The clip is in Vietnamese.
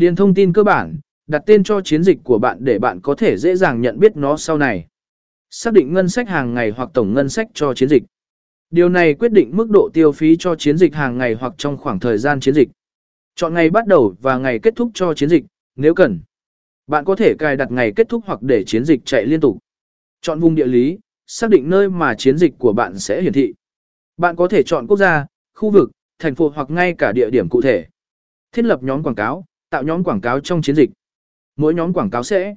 Điền thông tin cơ bản, đặt tên cho chiến dịch của bạn để bạn có thể dễ dàng nhận biết nó sau này. Xác định ngân sách hàng ngày hoặc tổng ngân sách cho chiến dịch. Điều này quyết định mức độ tiêu phí cho chiến dịch hàng ngày hoặc trong khoảng thời gian chiến dịch. Chọn ngày bắt đầu và ngày kết thúc cho chiến dịch, nếu cần. Bạn có thể cài đặt ngày kết thúc hoặc để chiến dịch chạy liên tục. Chọn vùng địa lý, xác định nơi mà chiến dịch của bạn sẽ hiển thị. Bạn có thể chọn quốc gia, khu vực, thành phố hoặc ngay cả địa điểm cụ thể. Thiết lập nhóm quảng cáo, tạo nhóm quảng cáo trong chiến dịch. Mỗi nhóm quảng cáo sẽ